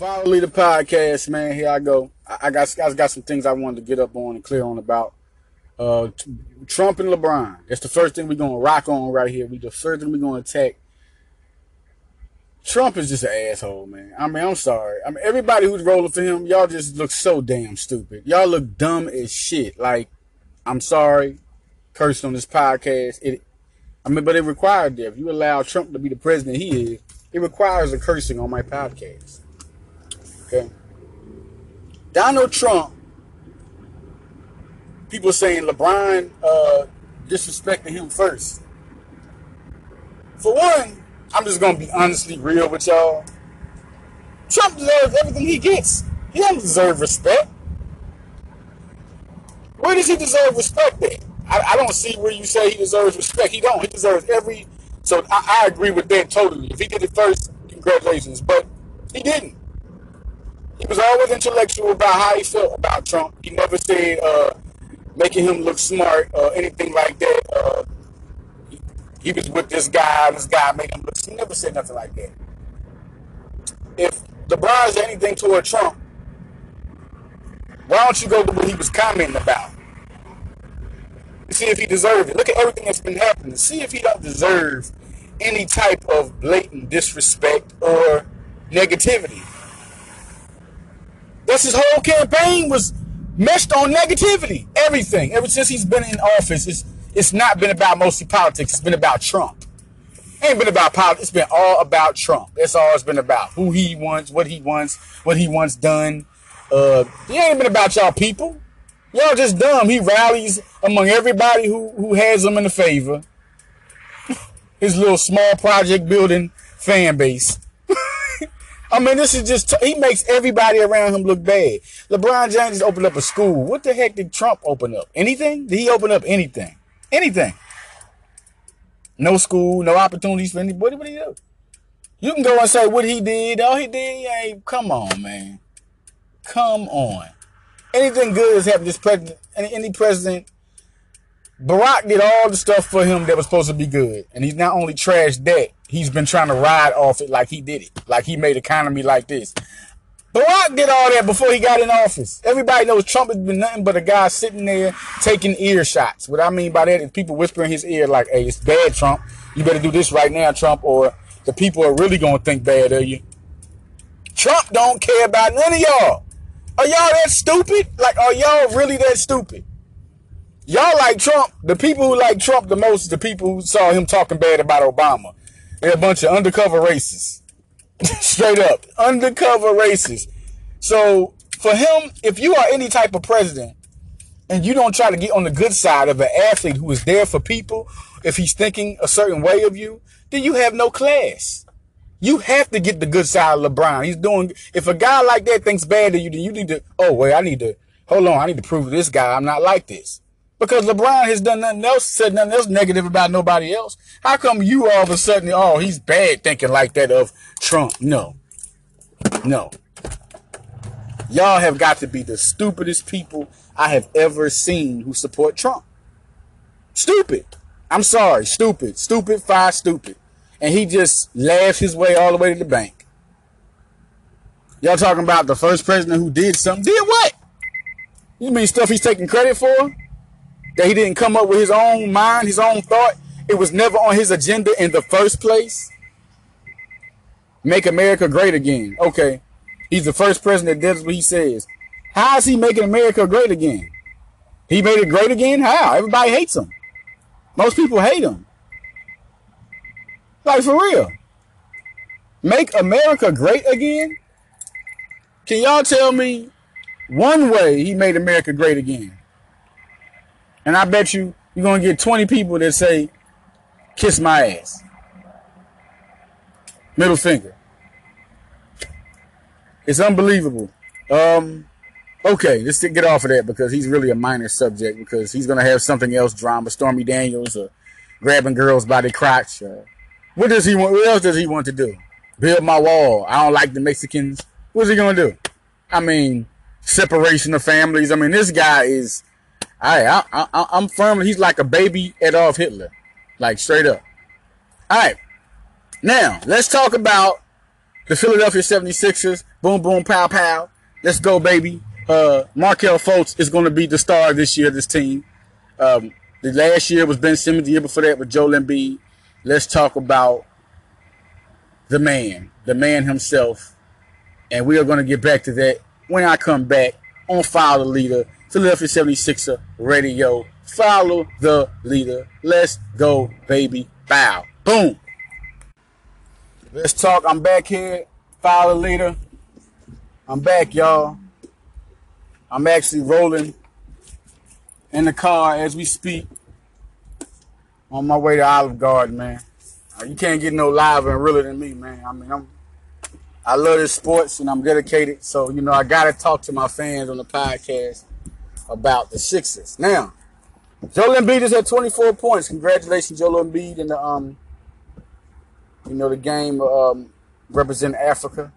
Follow the podcast, man. Here I go. I, got I got some things I wanted to get up on and clear on about uh, Trump and LeBron. That's the first thing we're gonna rock on right here. We the first thing we're gonna attack. Trump is just an asshole, man. I mean, I'm sorry. I mean, everybody who's rolling for him, y'all just look so damn stupid. Y'all look dumb as shit. Like, I'm sorry, cursed on this podcast. It, I mean, but it required that. If you allow Trump to be the president he is, it requires a cursing on my podcast. Okay. Donald Trump, people saying LeBron uh, disrespecting him first. For one, I'm just gonna be honestly real with y'all. Trump deserves everything he gets. He doesn't deserve respect. Where does he deserve respect at? I, I don't see where you say he deserves respect. He don't. He deserves every. So I, I agree with that totally. If he did it first, congratulations. But he didn't. He was always intellectual about how he felt about Trump. He never said uh, making him look smart or anything like that. Uh, he, he, was with this guy, this guy made him look. He never said nothing like that. If LeBron's anything toward Trump, why don't you go to what he was commenting about? See if he deserved it. Look at everything that's been happening. See if he don't deserve any type of blatant disrespect or negativity. That's his whole campaign was meshed on negativity. Everything. Ever since he's been in office, it's it's not been about mostly politics. It's been about Trump. It ain't been about politics. It's been all about Trump. That's all it's been about. Who he wants, what he wants, what he wants done. Uh, it ain't been about y'all people. Y'all just dumb. He rallies among everybody who, who has him in the favor. His little small project building fan base. I mean, this is just, he makes everybody around him look bad. LeBron James opened up a school. What the heck did Trump open up? Anything? Did he open up anything? Anything? No school, no opportunities for anybody. What did he do? You can go and say what he did. All he did, hey, come on, man. Come on. Anything good has happened this president, any, any president, Barack did all the stuff for him that was supposed to be good. And he's not only trashed that, he's been trying to ride off it like he did it. Like he made economy like this. Barack did all that before he got in office. Everybody knows Trump has been nothing but a guy sitting there taking ear shots. What I mean by that is people whispering his ear like, hey, it's bad, Trump. You better do this right now, Trump, or the people are really to think bad of you. Trump don't care about none of y'all. Are y'all that stupid? Like, are y'all really that stupid? Y'all like Trump. The people who like Trump the most is the people who saw him talking bad about Obama. They're a bunch of undercover racists. Straight up. Undercover racists. So for him, if you are any type of president and you don't try to get on the good side of an athlete who is there for people, if he's thinking a certain way of you, then you have no class. You have to get the good side of LeBron. He's doing, if a guy like that thinks bad of you, then you need to, oh, wait, I need to, hold on, I need to prove to this guy I'm not like this. Because LeBron has done nothing else, said nothing else negative about nobody else. How come you all of a sudden, oh, he's bad thinking like that of Trump? No. No. Y'all have got to be the stupidest people I have ever seen who support Trump. Stupid. I'm sorry. Stupid. Stupid. Five stupid. And he just laughs his way all the way to the bank. Y'all talking about the first president who did something. Did what? You mean stuff he's taking credit for? That he didn't come up with his own mind, his own thought. It was never on his agenda in the first place. Make America great again. Okay. He's the first president that does what he says. How is he making America great again? He made it great again? How? Everybody hates him. Most people hate him. Like for real. Make America great again? Can y'all tell me one way he made America great again? And I bet you you're gonna get 20 people that say, kiss my ass. Middle finger. It's unbelievable. Um, okay, let's get off of that because he's really a minor subject because he's gonna have something else drama, Stormy Daniels or grabbing girls by the crotch. Uh, what does he want? What else does he want to do? Build my wall. I don't like the Mexicans. What's he gonna do? I mean, separation of families. I mean, this guy is I, I, I, I'm firmly, he's like a baby Adolf Hitler. Like straight up. All right. Now, let's talk about the Philadelphia 76ers. Boom, boom, pow, pow. Let's go, baby. Uh, Markelle Fultz is going to be the star this year, this team. Um, the last year was Ben Simmons. The year before that was Joel Embiid. Let's talk about the man, the man himself. And we are going to get back to that when I come back on Follow the Leader, Philadelphia 76er Radio. Follow the leader. Let's go, baby. Bow. Boom. Let's talk. I'm back here. Follow the leader. I'm back, y'all. I'm actually rolling in the car as we speak on my way to Olive Garden, man. Uh, you can't get no live and realer than me, man. I mean, I'm I love this sports and I'm dedicated. So, you know, I got to talk to my fans on the podcast about the Sixers. Now, Joel Embiid is at 24 points. Congratulations, Joel Embiid, in the, um, you know, the game um, representing Africa.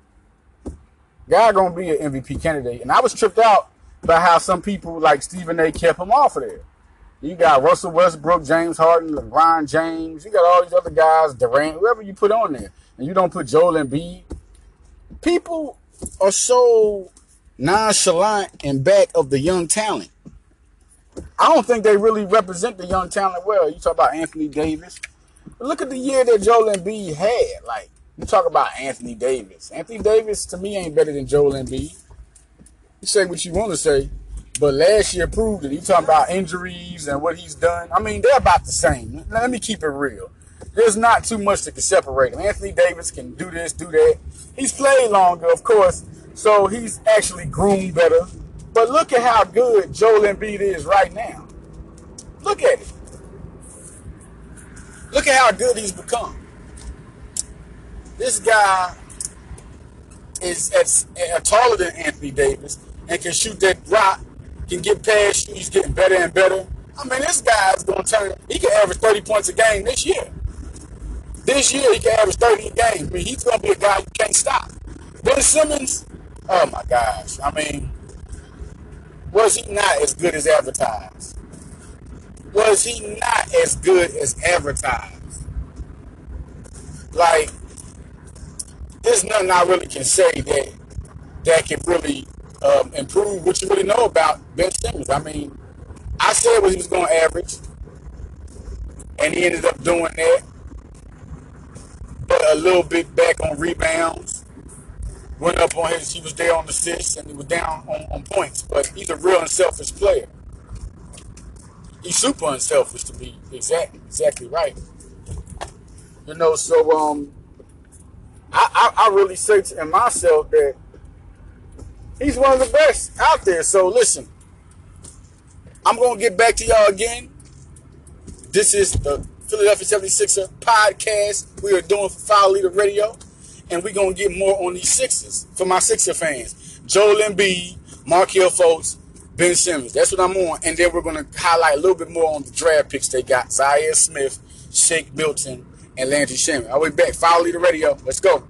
Guy gonna be an MVP candidate. And I was tripped out by how some people like Stephen A. kept him off of there. You got Russell Westbrook, James Harden, LeBron James. You got all these other guys, Durant, whoever you put on there, and you don't put Joel Embiid. People are so nonchalant and back of the young talent. I don't think they really represent the young talent well. You talk about Anthony Davis. But look at the year that Joel Embiid had. Like, you talk about Anthony Davis. Anthony Davis, to me, ain't better than Joel Embiid. You say what you want to say. But last year proved it. You talking about injuries and what he's done. I mean, they're about the same. Let me keep it real. There's not too much that can separate them. Anthony Davis can do this, do that. He's played longer, of course, so he's actually groomed better. But look at how good Joel Embiid is right now. Look at it. Look at how good he's become. This guy is at, taller than Anthony Davis and can shoot that rock can get past you. He's getting better and better. I mean, this guy's going to turn, he can average 30 points a game this year. This year, he can average 30 a game. I mean, he's going to be a guy you can't stop. Ben Simmons, oh my gosh. I mean, was he not as good as advertised? Was he not as good as advertised? Like, there's nothing I really can say that that can really um, improve what you really know about Ben Simmons. I mean, I said what he was going to average, and he ended up doing that. But a little bit back on rebounds. Went up on his, he was there on the assists, and he was down on, on points. But he's a real unselfish player. He's super unselfish to be exactly exactly right. You know, so um, I, I, I really say to myself that He's one of the best out there. So listen, I'm to get back to y'all again. This is the Philadelphia 76er podcast we are doing for Foul Leader Radio. And we're going to get more on these Sixers for my Sixer fans. Joel Embiid, Markelle Fultz, Ben Simmons. That's what I'm on. And then we're going to highlight a little bit more on the draft picks they got. Zhaire Smith, Shake Milton, and Landry Shamet. I'll be back. Foul Leader Radio. Let's go.